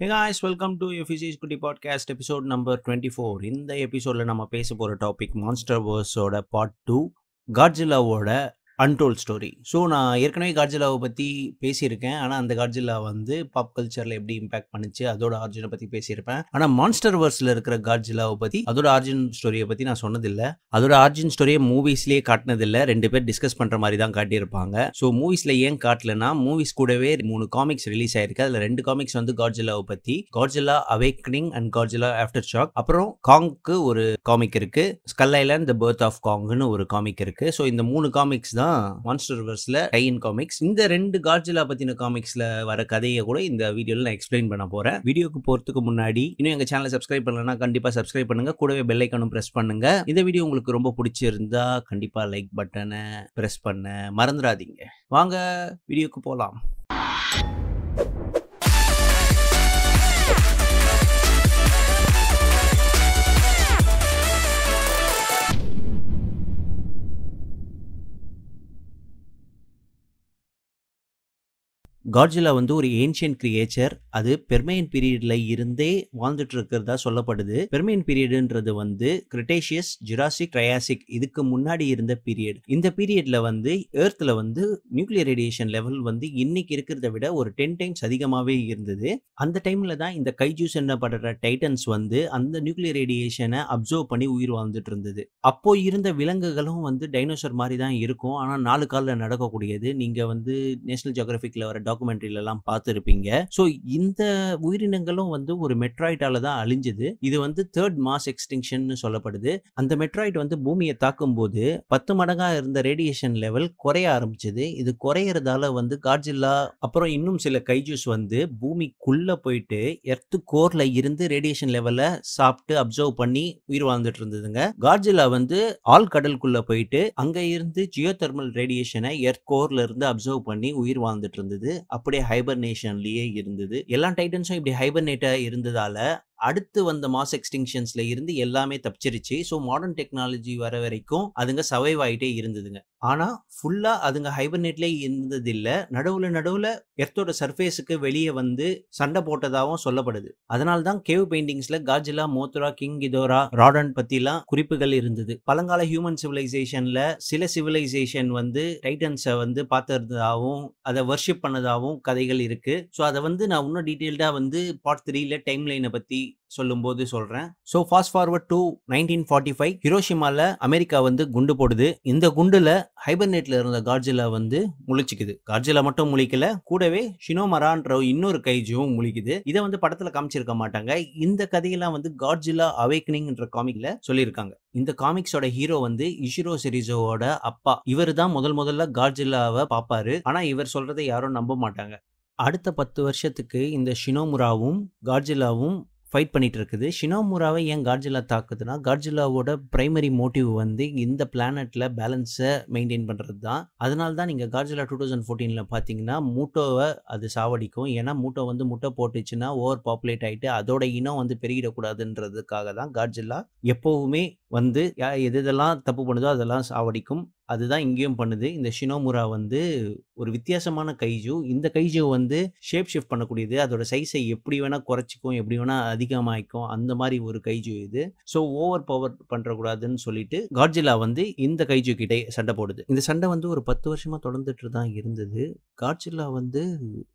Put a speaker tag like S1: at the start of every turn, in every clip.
S1: Hey guys welcome to FC குட்டி podcast episode number twenty four இந்த எபிசோடில் நம்ம பேச போகிற டாபிக் மான்ஸ்டர் வேர்ஸோட பார்ட் டூ காட்ஜிலாவோட அன்டோல்ட் ஸ்டோரி ஸோ நான் ஏற்கனவே காட்ஜிலாவை பற்றி பேசியிருக்கேன். ஆனால் அந்த காட்ஜில்லா வந்து பாப் கல்ச்சரில் எப்படி இம்பாக்ட் பண்ணுச்சு அதோட ஆர்ஜினை பற்றி பேசியிருப்பேன். ஆனால் மான்ஸ்டர் வேர்ஸில் இருக்கிற காட்ஜிலாவை பற்றி அதோட ஆர்ஜின் ஸ்டோரியை பற்றி நான் சொன்னதில்லை. அதோட ஆர்ஜின் ஸ்டோரியை மூவிஸ்லேயே காட்டினதில்லை. ரெண்டு பேர் டிஸ்கஸ் பண்ணுற மாதிரி தான் காட்டியிருப்பாங்க. ஸோ மூவிஸில் ஏன் காட்டலனா மூவிஸ் கூடவே மூணு காமிக்ஸ் ரிலீஸ் ஆயிருக்கு. அதில் ரெண்டு காமிக்ஸ் வந்து காட்ஜிலாவை பற்றி Godzilla awakening and Godzilla aftershock அப்புறம் காங்க்கு ஒரு காமிக் இருக்கு. Skull Island the birth of காங்குன்னு ஒரு காமிக் இருக்கு. ஸோ இந்த மூணு காமிக்ஸ் தான் மான்ஸ்டர் வர்ஸ்ல டைன் காமிக்ஸ் இந்த ரெண்டு காட்ஜிலா பத்தின காமிக்ஸ்ல வர கதையை கூட இந்த வீடியோல நான் எக்ஸ்பிளைன் பண்ண போறேன். வீடியோக்கு போறதுக்கு முன்னாடி இன்னும் எங்க சேனலை சப்ஸ்கிரைப் பண்ணலன்னா கண்டிப்பா சப்ஸ்கிரைப் பண்ணுங்க. கூடவே பெல் ஐக்கனும் பிரஸ் பண்ணுங்க. இந்த வீடியோ உங்களுக்கு ரொம்ப பிடிச்சிருந்தா கண்டிப்பா லைக் பட்டனை பிரஸ் பண்ண மறந்துடாதீங்க. வாங்க வீடியோக்கு போகலாம் காட்ஜிலா வந்து ஒரு ஏன்ஷியன் கிரியேச்சர் அது பெர்மையன் பீரியட்ல இருந்தே வாழ்ந்துட்டு இருக்கிறதா சொல்லப்படுது பெர்மையன் பீரியடுன்றது வந்து கிரிட்டேஷியஸ் ஜுராசிக் ட்ரையாசிக் இதுக்கு முன்னாடி இருந்த பீரியட் இந்த பீரியட்ல வந்து ஏர்த்ல வந்து நியூக்ளியர் ரேடியேஷன் லெவல் வந்து இன்னைக்கு இருக்கிறத விட ஒரு டென் டைம்ஸ் அதிகமாகவே இருந்தது. அந்த டைம்ல தான் இந்த கைஜூஸ் என்னப்படுற டைட்டன்ஸ் வந்து அந்த நியூக்ளியர் ரேடியேஷனை அப்சர்வ் பண்ணி உயிர் வாழ்ந்துட்டு இருந்தது அப்போ இருந்த விலங்குகளும் வந்து டைனோசர் மாதிரி தான் இருக்கும். ஆனால் நாலு காலில் நடக்கக்கூடியது. நீங்க வந்து நேஷனல் ஜியோகிராஃபிக்ல வர டாக்குமெண்ட் டாக்குமெண்ட்ரிலலாம் பார்த்துருப்பீங்க. ஸோ இந்த உயிரினங்களும் வந்து ஒரு மெட்ராய்டால தான் அழிஞ்சுது. இது வந்து தேர்ட் மாஸ் எக்ஸ்டிங்ஷன் சொல்லப்படுது. அந்த மெட்ராய்ட் வந்து பூமியை தாக்கும் போது பத்து மடங்காக இருந்த ரேடியேஷன் லெவல் குறைய ஆரம்பிச்சது. இது குறையறதால வந்து காட்ஜில்லா அப்புறம் இன்னும் சில கைஜூஸ் வந்து பூமிக்குள்ள போயிட்டு எர்த்து கோர்ல இருந்து ரேடியேஷன் லெவலை சாப்பிட்டு அப்சர்வ் பண்ணி உயிர் வாழ்ந்துட்டு இருந்ததுங்க காட்ஜில்லா வந்து ஆள் கடலுக்குள்ள போயிட்டு அங்க இருந்து ஜியோ தெர்மல் ரேடியேஷனை எர்த் கோர்ல இருந்து அப்சர்வ் பண்ணி உயிர் வாழ்ந்துட்டு இருந்தது அப்படியே ஹைபர்னேஷன்லயே இருந்தது. எல்லா டைட்டன்ஸும் இப்படி ஹைபர்னேட்டா இருந்ததால அடுத்து வந்த மாஸ் எக்ஸ்டிங்ஷன்ஸ்ல இருந்து எல்லாமே தப்பிச்சிருச்சு. ஸோ மாடர்ன் டெக்னாலஜி வர வரைக்கும் அதுங்க சவைவ் ஆகிட்டே இருந்ததுங்க. ஆனா ஃபுல்லா அதுங்க ஹைபர்னேட்லேயே இருந்தது இல்ல நடுவுல நடுவுல எர்த்தோட சர்ஃபேஸுக்கு வெளியே வந்து சண்டை போட்டதாகவும் சொல்லப்படுது. அதனால தான் cave பெயிண்டிங்ஸ்ல Godzilla Mothra King Ghidorah Rodan பத்திலாம் குறிப்புகள் இருந்தது. பழங்கால ஹியூமன் சிவிலைசேஷன்ல சில சிவிலைசேஷன் வந்து டைட்டன்ஸை வந்து பார்த்ததாகவும் அதை வர்ஷிப் பண்ணதாகவும் கதைகள் இருக்கு. ஸோ அதை வந்து நான் இன்னும் டீட்டெயில்டா வந்து பார்ட் த்ரீல டைம் லைனை பத்தி சொல்லும்போது சொல்றேன். So fast forward to nineteen forty five ஹிரோஷிமாவில் America வந்து குண்டு போடுது. இந்த குண்டுல ஹைபர்நேட்ல இருந்த கார்ஜிலா வந்து முழிச்சுக்குது. கார்ஜிலா மட்டும் முழிக்கல கூடவே ஷினோமரான்ற இன்னொரு கைஜியும் முழிக்குது. இதை வந்து படத்துல காமிச்சிருக்க மாட்டாங்க. இந்த கதையெல்லாம் வந்து கார்ஜிலா அவேக்கனிங்ன்ற காமிக்ல சொல்லியிருக்காங்க. இந்த காமிக்ஸோட ஹீரோ வந்து இஷிரோ செரிசோவோட அப்பா. இவர் தான் முதல் முதல்ல கார்ஜில்லாவை பார்ப்பாரு ஆனால் இவர் சொல்றதை யாரும் நம்ப மாட்டாங்க. அடுத்த பத்து வருஷத்துக்கு இந்த ஷினோமுராவும் கார்ஜிலாவும் ஃபைட் பண்ணிட்டு இருக்குது ஷினோமுராவை ஏன் கார்ஜிலா தாக்குதுன்னா கார்ஜிலாவோட பிரைமரி மோட்டிவ் வந்து இந்த பிளானட்ல பேலன்ஸை மெயின்டைன் பண்ணுறது தான் அதனால தான் நீங்கள் கார்ஜிலா டூ தௌசண்ட் ஃபோர்டீனில் பார்த்தீங்கன்னா மூட்டோவை அது சாவடிக்கும். ஏன்னா மூட்டோ வந்து முட்டை போட்டுச்சுன்னா ஓவர் பாப்புலேட் ஆகிட்டு அதோட இனம் வந்து பெருகிடக்கூடாதுன்றதுக்காக தான் கார்ஜிலா எப்போவுமே வந்து எது எதெல்லாம் தப்பு பண்ணுதோ அதெல்லாம் சாவடிக்கும். அதுதான் இங்கேயும் பண்ணுது. இந்த ஷினோமுரா வந்து ஒரு வித்தியாசமான கைஜு. இந்த கைஜு வந்து ஷேப் ஷிஃப்ட் பண்ணக்கூடியது. அதோட சைஸை எப்படி வேணால் குறைச்சிக்கும் எப்படி வேணால் அதிகமாகிக்கும் அந்த மாதிரி ஒரு கைஜு இது. ஸோ ஓவர் பவர் பண்ணுறக்கூடாதுன்னு சொல்லிட்டு காட்ஜிலா வந்து இந்த கைஜு கிட்டே சண்டை போடுது. இந்த சண்டை வந்து ஒரு பத்து வருஷமாக தொடர்ந்துட்டு தான் இருந்தது. காட்ஜிலா வந்து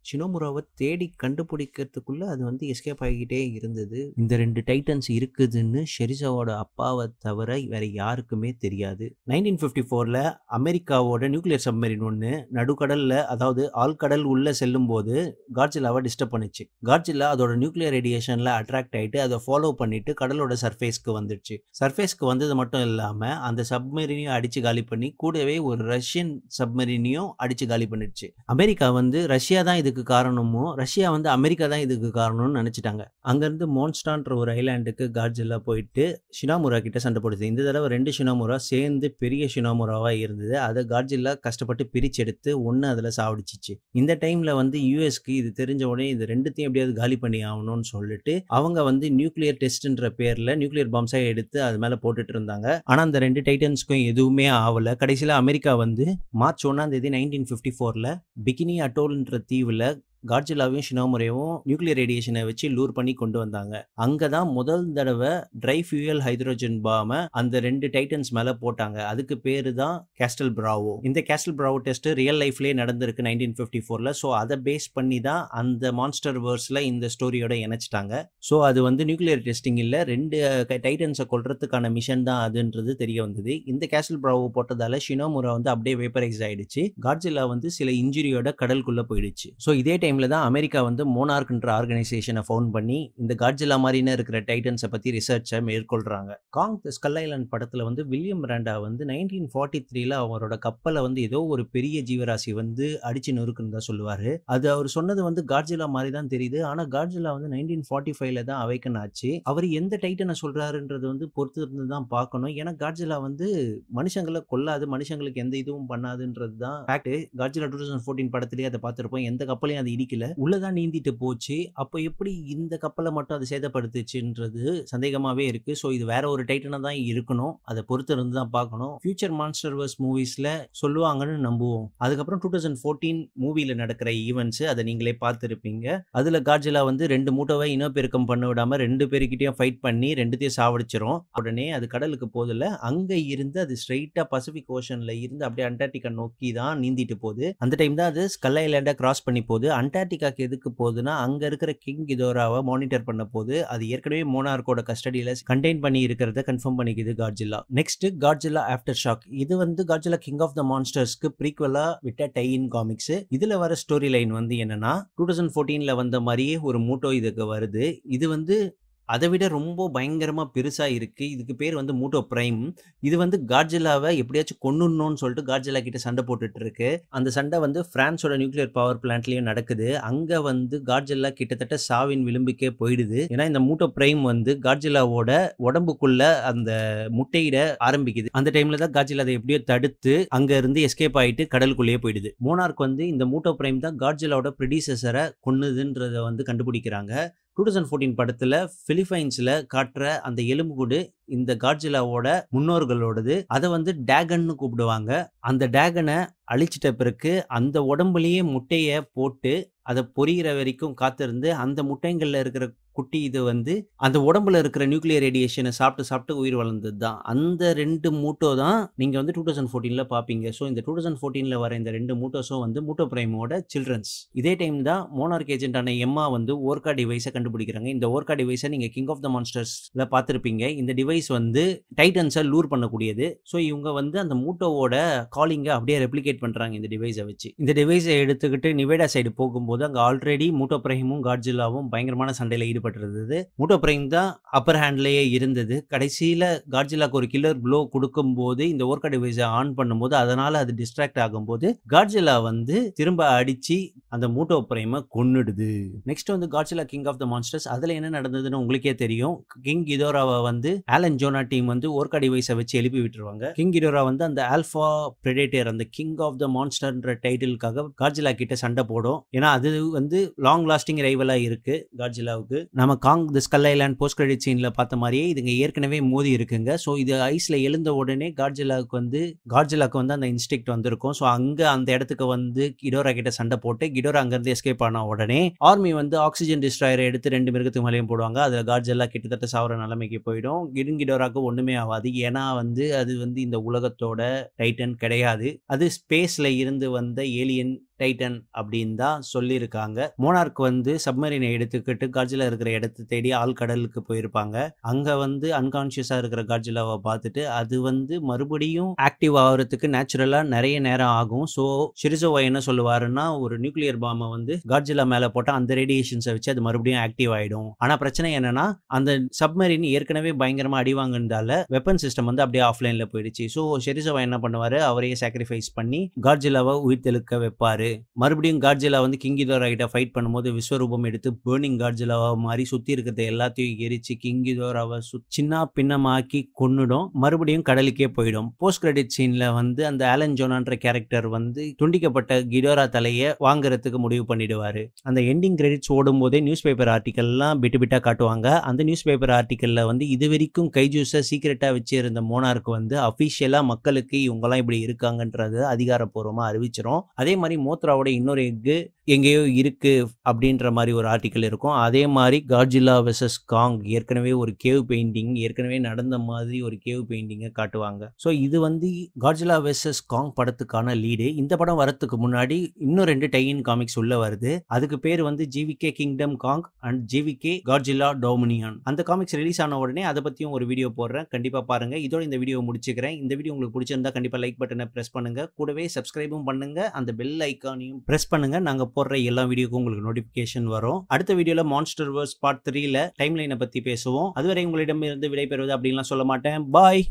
S1: ஷினோமுராவை தேடி கண்டுபிடிக்கிறதுக்குள்ள அது வந்து எஸ்கேப் ஆகிக்கிட்டே இருந்தது. இந்த ரெண்டு டைட்டன்ஸ் இருக்குதுன்னு ஷெரிசாவோட அப்பாவை தவிர வேற யாருக்குமே தெரியாது. நைன்டீன் ஃபிஃப்டி ஃபோரில் அமெரிக்காவோட நியூக்ளியர் சப்மரின் ஒன்று நடுக்கடலில் அதாவது ஆழ்கடல் உள்ளே செல்லும் போது காட்ஜிலாவை டிஸ்டர்ப் பண்ணுச்சு. காட்ஜில்லா அதோட நியூக்ளியர் ரேடியேஷனில் அட்ராக்ட் ஆகிட்டு அதை ஃபாலோ பண்ணிட்டு கடலோட சர்ஃபேஸ்க்கு வந்துடுச்சு. சர்ஃபேஸ்க்கு வந்தது மட்டும் இல்லாமல் அந்த சப்மரினையும் அடித்து காலி பண்ணி கூடவே ஒரு ரஷ்யன் சப்மரினையும் அடித்து காலி பண்ணிடுச்சு. அமெரிக்கா வந்து ரஷ்யா தான் இதுக்கு காரணமும் ரஷ்யா வந்து அமெரிக்கா தான் இதுக்கு காரணம்னு நினச்சிட்டாங்க. அங்கேருந்து மோன்ஸ்டான்ற ஒரு ஐலாண்டுக்கு காட்ஜில்லா போயிட்டு ஷினாமுரா கிட்ட சண்டை போடுது இந்த தடவை ரெண்டு ஷினாமுரா சேர்ந்து பெரிய ஷினாமுராவாக இருந்தது. அதை காட்ஜில்லா கஷ்டப்பட்டு பிரிச்செடுத்து ஒன்று அதில் சாவடிச்சிச்சு. இந்த டைமில் வந்து யூஎஸ்க்கு இது தெரிஞ்ச உடனே இது ரெண்டுத்தையும் எப்படியாவது காலி பண்ணி ஆகணும்னு சொல்லிட்டு அவங்க வந்து நியூக்ளியர் டெஸ்ட்ன்ற பேரில் நியூக்ளியர் பம்ஸாக எடுத்து அது மேலே போட்டுட்டு இருந்தாங்க. ஆனால் அந்த ரெண்டு டைட்டன்ஸ்க்கும் எதுவுமே ஆகலை கடைசியில் அமெரிக்கா வந்து மார்ச் ஒன்றாம் தேதி நைன்டீன் ஃபிஃப்டி ஃபோரில் பிகினி அட்டோல்ன்ற தீவில் காட்ஜிலாவையும் ஷினோமுரையும் நியூக்ளியர் ரேடியேஷனை வச்சு லூர் பண்ணி கொண்டு வந்தாங்க. அங்கே தான் முதல் தடவை ட்ரை ஃபியூயல் ஹைட்ரோஜன் பாமை அந்த ரெண்டு டைட்டன்ஸ் மேலே போட்டாங்க. அதுக்கு பேர் தான் கேஸ்டல் பிராவோ. இந்த கேஸ்டல் பிராவோ டெஸ்ட் ரியல் லைஃப்லேயே நடந்திருக்கு நைன்டீன் ஃபிஃப்டி ஃபோரில். ஸோ அதை பேஸ் பண்ணி தான் அந்த மான்ஸ்டர் வேர்ஸில் இந்த ஸ்டோரியோட இணைச்சிட்டாங்க. ஸோ அது வந்து நியூக்ளியர் டெஸ்டிங் இல்லை. ரெண்டு டைட்டன்ஸை கொள்றதுக்கான மிஷன் தான் அதுன்றது தெரிய வந்தது. இந்த கேஸ்டல் பிராவோ போட்டதால ஷினோமுரா வந்து அப்படியே வேப்பரைஸ் ஆயிடுச்சு. காட்ஜிலா வந்து சில இன்ஜுரியோட கடலுக்குள்ள போயிடுச்சு. ஸோ இதே டைம் டைமில் தான் அமெரிக்கா வந்து மோனார்க்ன்ற ஆர்கனைசேஷனை ஃபவுன் பண்ணி இந்த காட்ஜிலா மாதிரின்னு இருக்கிற டைட்டன்ஸை பற்றி ரிசர்ச்சை மேற்கொள்கிறாங்க காங் தி ஸ்கல் ஐலண்ட் படத்தில் வந்து வில்லியம் ராண்டா வந்து நைன்டீன் ஃபார்ட்டி த்ரீல அவரோட கப்பலை வந்து ஏதோ ஒரு பெரிய ஜீவராசி வந்து அடிச்சு நொறுக்குன்னு தான் சொல்லுவார். அது அவர் சொன்னது வந்து காட்ஜிலா மாதிரி தான் தெரியுது. ஆனால் காட்ஜிலா வந்து நைன்டீன் ஃபார்ட்டி ஃபைவ்ல தான் அவைக்கன் ஆச்சு அவர் எந்த டைட்டனை சொல்கிறாருன்றது வந்து பொறுத்து இருந்து தான் பார்க்கணும். ஏன்னா காட்ஜிலா வந்து மனுஷங்களை கொல்லாது மனுஷங்களுக்கு எந்த இதுவும் பண்ணாதுன்றது தான் fact Godzilla two thousand fourteen படத்திலேயே அதை பார்த்துருப்போம். எந்த கப்பலையும் அது இடிக்கல உள்ளதான் நீந்திட்டு போச்சு. அப்போ எப்படி இந்த கப்பலை மட்டும் அது சேதப்படுத்துச்சுன்றது சந்தேகமாவே இருக்கு. ஸோ இது வேற ஒரு டைட்டனா தான் இருக்கணும். அதை பொறுத்து இருந்து தான் பார்க்கணும். ஃபியூச்சர் மான்ஸ்டர் வர்ஸ் மூவிஸ்ல சொல்லுவாங்கன்னு நம்புவோம். அதுக்கப்புறம் டூ தௌசண்ட் ஃபோர்டீன் மூவியில் நடக்கிற ஈவெண்ட்ஸ் அதை நீங்களே பார்த்துருப்பீங்க. அதுல காட்ஜிலா வந்து ரெண்டு மூட்டவை இனப்பெருக்கம் பண்ண விடாம ரெண்டு பேருக்கிட்டையும் ஃபைட் பண்ணி ரெண்டுத்தையும் சாவடிச்சிரும். உடனே அது கடலுக்கு போதில் அங்க இருந்து அது ஸ்ட்ரைட்டா பசிபிக் ஓஷன்ல இருந்து அப்படியே அண்டார்டிகா நோக்கி தான் நீந்திட்டு போகுது. அந்த டைம் தான் அது ஸ்கல் ஐலாண்டை கிராஸ் பண்ணி போகுது. அண்டார்டிகாக்கு எதுக்கு போகுதுன்னா அங்க இருக்கிற கிங் கிதோராவை மானிட்டர் பண்ண போது அது ஏற்கனவே மோனார்க்கோட கஸ்டடியில கண்டெயின் பண்ணி இருக்கிறத கன்ஃபார்ம் பண்ணிக்குது காட்ஜில்லா. Next Godzilla aftershock. இது வந்து காட்ஜில்லா கிங் ஆஃப் த மான்ஸ்டர்ஸ்க்கு ப்ரீக்வலா விட்ட டை இன் காமிக்ஸ் இதுல வர ஸ்டோரி லைன் வந்து என்னன்னா டூ தௌசண்ட் ஃபோர்டீன்ல வந்த மாதிரியே ஒரு மூட்டோ இதுக்கு வருது. இது வந்து அதை விட ரொம்ப பயங்கரமாக பெருசாக இருக்குது இதுக்கு பேர் வந்து மூட்டோ பிரைம். இது வந்து காட்ஜிலாவை எப்படியாச்சும் கொண்டுணுன்னு சொல்லிட்டு காட்ஜிலா கிட்ட சண்டை போட்டுட்டு இருக்கு. அந்த சண்டை வந்து பிரான்ஸோட நியூக்ளியர் பவர் பிளான்ட்லேயும் நடக்குது. அங்கே வந்து காட்ஜிலா கிட்டத்தட்ட சாவின் விளிம்புக்கே போயிடுது. ஏன்னா இந்த மூட்டோ பிரைம் வந்து காட்ஜிலாவோட உடம்புக்குள்ள அந்த முட்டையிட ஆரம்பிக்குது. அந்த டைம்ல தான் காட்ஜிலா அதை எப்படியோ தடுத்து அங்கே இருந்து எஸ்கேப் ஆயிட்டு கடலுக்குள்ளேயே போயிடுது. மோனார்க் வந்து இந்த மூட்டோ பிரைம் தான் காட்ஜிலாவோட ப்ரொடியூசரை கொன்னுதுன்றதை வந்து கண்டுபிடிக்கிறாங்க. டூ தௌசண்ட் ஃபோர்டீன் படத்தில் பிலிப்பைன்ஸில் காட்டுற அந்த எலும்புக்கூடு இந்த காட்ஜிலாவோட முன்னோர்களோடது அதை வந்து டேகன்னு கூப்பிடுவாங்க. அந்த டேகனை அழிச்சிட்ட பிறகு அந்த உடம்புலயே முட்டையை போட்டு அதை பொரியிற வரைக்கும் காத்திருந்து அந்த முட்டைங்கள்ல இருக்கிற குட்டி இது வந்து அந்த உடம்புல இருக்கிற நியூக்ளியர் ரேடியேஷனை சாப்பிட்டு சாப்பிட்டு உயிர் வளர்ந்தது தான் அந்த ரெண்டு மூட்டோ தான் நீங்க வந்து டூ தௌசண்ட் ஃபோர்டீன்ல பாப்பீங்க. ஸோ இந்த டூ தௌசண்ட் ஃபோர்டீன்ல வர இந்த ரெண்டு மூட்டோஸும் வந்து மூட்டோ பிரைமோட சில்ட்ரன்ஸ் இதே டைம் தான் மோனார்க் ஏஜென்டான எம்மா வந்து ஓர்கா டிவைஸை கண்டுபிடிக்கிறாங்க. இந்த ஓர்கா டிவைஸை நீங்க கிங் ஆஃப் த மான்ஸ்டர்ஸ்ல பார்த்துருப்பீங்க. இந்த டிவைஸ் வந்து டைட்டன்ஸை லூர் பண்ணக்கூடியது. ஸோ இவங்க வந்து அந்த மூட்டோவோட காலிங்கை அப்படியே ரெப்ளிகேட் பண்றாங்க இந்த டிவைஸை வச்சு. இந்த டிவைஸை எடுத்துக்கிட்டு நிவேடா சைடு போகும்போது அங்கே ஆல்ரெடி மூட்டோ பிரைமும் காட்ஜிலாவும் பயங்கரமான சண்டையில் ஈடுபட்டிருந்தது. மூட்டோ பிரைம் தான் அப்பர் ஹேண்ட்லேயே இருந்தது. கடைசியில் காட்ஜிலாக்கு ஒரு கில்லர் ப்ளோ கொடுக்கும்போது இந்த ஓர்கா டிவைஸை ஆன் பண்ணும்போது அதனால் அது டிஸ்ட்ராக்ட் ஆகும்போது காட்ஜிலா வந்து திரும்ப அடித்து அந்த மூட்டோ பிரைமை கொன்னுடுது. நெக்ஸ்ட் வந்து Godzilla king of the monsters அதில் என்ன நடந்ததுன்னு உங்களுக்கே தெரியும். கிங் இதோராவை வந்து ஆலன் ஜோனா டீம் வந்து ஓர்கா டிவைஸை வச்சு எழுப்பி விட்டுருவாங்க. கிங் கிடோரா வந்து அந்த ஆல்ஃபா பிரெடேட்டர் அந்த கிங் ஆஃப் த மான்ஸ்டர்ன்ற டைட்டிலுக்காக காட்ஜிலா கிட்ட சண்டை போடும். ஏன்னா அது வந்து லாங் லாஸ்டிங் ரைவலாக இருக்கு காட்ஜிலாவுக்கு. நம்ம Kong the Skull Island post credit சீனில் பார்த்த மாதிரியே இதுங்க ஏற்கனவே மோதி இருக்குங்க. ஸோ இது ஐஸில் எழுந்த உடனே காட்ஜிலாவுக்கு வந்து காட்ஜிலாக்கு வந்து அந்த இன்ஸ்டிக்ட் வந்திருக்கும். ஸோ அங்கே அந்த இடத்துக்கு வந்து கிடோரா கிட்ட சண்டை போட்டு கிடோரா அங்கேருந்து எஸ்கேப் ஆன உடனே ஆர்மி வந்து ஆக்சிஜன் டிஸ்ட்ராயரை எடுத்து ரெண்டு மிருகத்துக்கு மேலேயும் போடுவாங்க. அதில் காட்ஜெல்லா கிட்டத்தட்ட சாவர நிலைமைக்கு போயிடும். கிடுங்கிடோராக்கு ஒன்றுமே ஆகாது. ஏன்னா வந்து அது வந்து இந்த உலகத்தோட டைட்டன் கிடையாது. அது ஸ்பேஸில் இருந்து வந்த ஏலியன் டைட்டன் அப்படின்னு தான் சொல்லியிருக்காங்க. மோனார்க் வந்து சப்மரீனை எடுத்துக்கிட்டு காட்ஜிலா இருக்கிற இடத்த தேடி ஆழ்கடலுக்கு போயிருப்பாங்க. அங்க வந்து அன்கான்சியஸா இருக்கிற காட்ஜிலாவை பார்த்துட்டு அது வந்து மறுபடியும் ஆக்டிவ் ஆகிறதுக்கு நேச்சுரலா நிறைய நேரம் ஆகும். ஸோ ஷிரிசோவா என்ன சொல்லுவாருன்னா ஒரு நியூக்ளியர் பாம்பை வந்து காட்ஜிலா மேல போட்டா அந்த ரேடியேஷன்ஸை வச்சு அது மறுபடியும் ஆக்டிவ் ஆயிடும். ஆனா பிரச்சனை என்னன்னா அந்த சப்மரீன் ஏற்கனவே பயங்கரமா அடிவாங்கனதால வெப்பன் சிஸ்டம் வந்து அப்படியே ஆஃப்லைன்ல போயிடுச்சு. ஸோ ஷெரிசோவா என்ன பண்ணுவாரு? அவரையே சாக்ரிஃபைஸ் பண்ணி காட்ஜிலாவை உயிர் தெழுக்க வைப்பாரு. மறுபடியும் காட்ஜிலா வந்து கிங்கிதோரா கிட்ட ஃபைட் பண்ணும்போது விஸ்வரூபம் எடுத்து பேர்னிங் காட்ஜிலாவா மாதிரி சுத்தி இருக்கிறத எல்லாத்தையும் எரிச்சு கிங்கிதோராவை சு சின்ன பின்னமாக்கி கொன்னுடும். மறுபடியும் கடலுக்கே போயிடும். போஸ்ட் கிரெடிட் சீனில் வந்து அந்த ஆலன் ஜோனான்ற கேரக்டர் வந்து துண்டிக்கப்பட்ட கிடோரா தலையை வாங்குறதுக்கு முடிவு பண்ணிடுவாரு. அந்த எண்டிங் கிரெடிட்ஸ் ஓடும் போதே நியூஸ் பேப்பர் ஆர்டிக்கல்லாம் பிட்டு பிட்டாக காட்டுவாங்க. அந்த நியூஸ் பேப்பர் ஆர்டிக்கலில் வந்து இது வரைக்கும் கைஜூஸை சீக்கிரட்டாக வச்சிருந்த மோனாருக்கு வந்து அபிஷியலா மக்களுக்கு இவங்கெல்லாம் இப்படி இருக்காங்கன்றது அதிகாரப்பூர்வமா அறிவிச்சிரும். அதே மாதிரி மோத்ராவோட இன்னொரு எக்கு எங்கேயோ இருக்குது அப்படின்ற மாதிரி ஒரு ஆர்டிக்கல் இருக்கும். அதே மாதிரி காட்ஜில்லா வெர்சஸ் காங் ஏற்கனவே ஒரு கேவ் பெயிண்டிங் ஏற்கனவே நடந்த மாதிரி ஒரு கேவ் பெயிண்டிங்கை காட்டுவாங்க. ஸோ இது வந்து காட்ஜிலா வெர்சஸ் காங் படத்துக்கான லீடு இந்த படம் வரத்துக்கு முன்னாடி இன்னும் ரெண்டு டைன் காமிக்ஸ் உள்ள வருது. அதுக்கு பேர் வந்து GVK kingdom Kong and GVK Godzilla dominion அந்த காமிக்ஸ் ரிலீஸ் ஆன உடனே அதை பற்றியும் ஒரு வீடியோ போடுறேன். கண்டிப்பாக பாருங்க. இதோட இந்த வீடியோ முடிச்சுக்கிறேன். இந்த வீடியோ உங்களுக்கு பிடிச்சிருந்தா கண்டிப்பாக லைக் பட்டனை ப்ரெஸ் பண்ணுங்க. கூடவே சப்ஸ்கிரைபும் பண்ணுங்க. அந்த பெல் ஐக்கானையும் ப்ரெஸ் பண்ணுங்க. நாங்கள் போடுற எல்லா வீடியோக்கும் உங்களுக்கு நோட்டிஃபிகேஷன் வரும். அடுத்த வீடியோவில் மான்ஸ்டர் வர்ஸ் பார்ட் த்ரீல டைம் லைனை பற்றி பேசுவோம். அதுவரை உங்களிடம் இருந்து விடைபெறுவது அப்படின்லாம் சொல்ல மாட்டேன். பாய்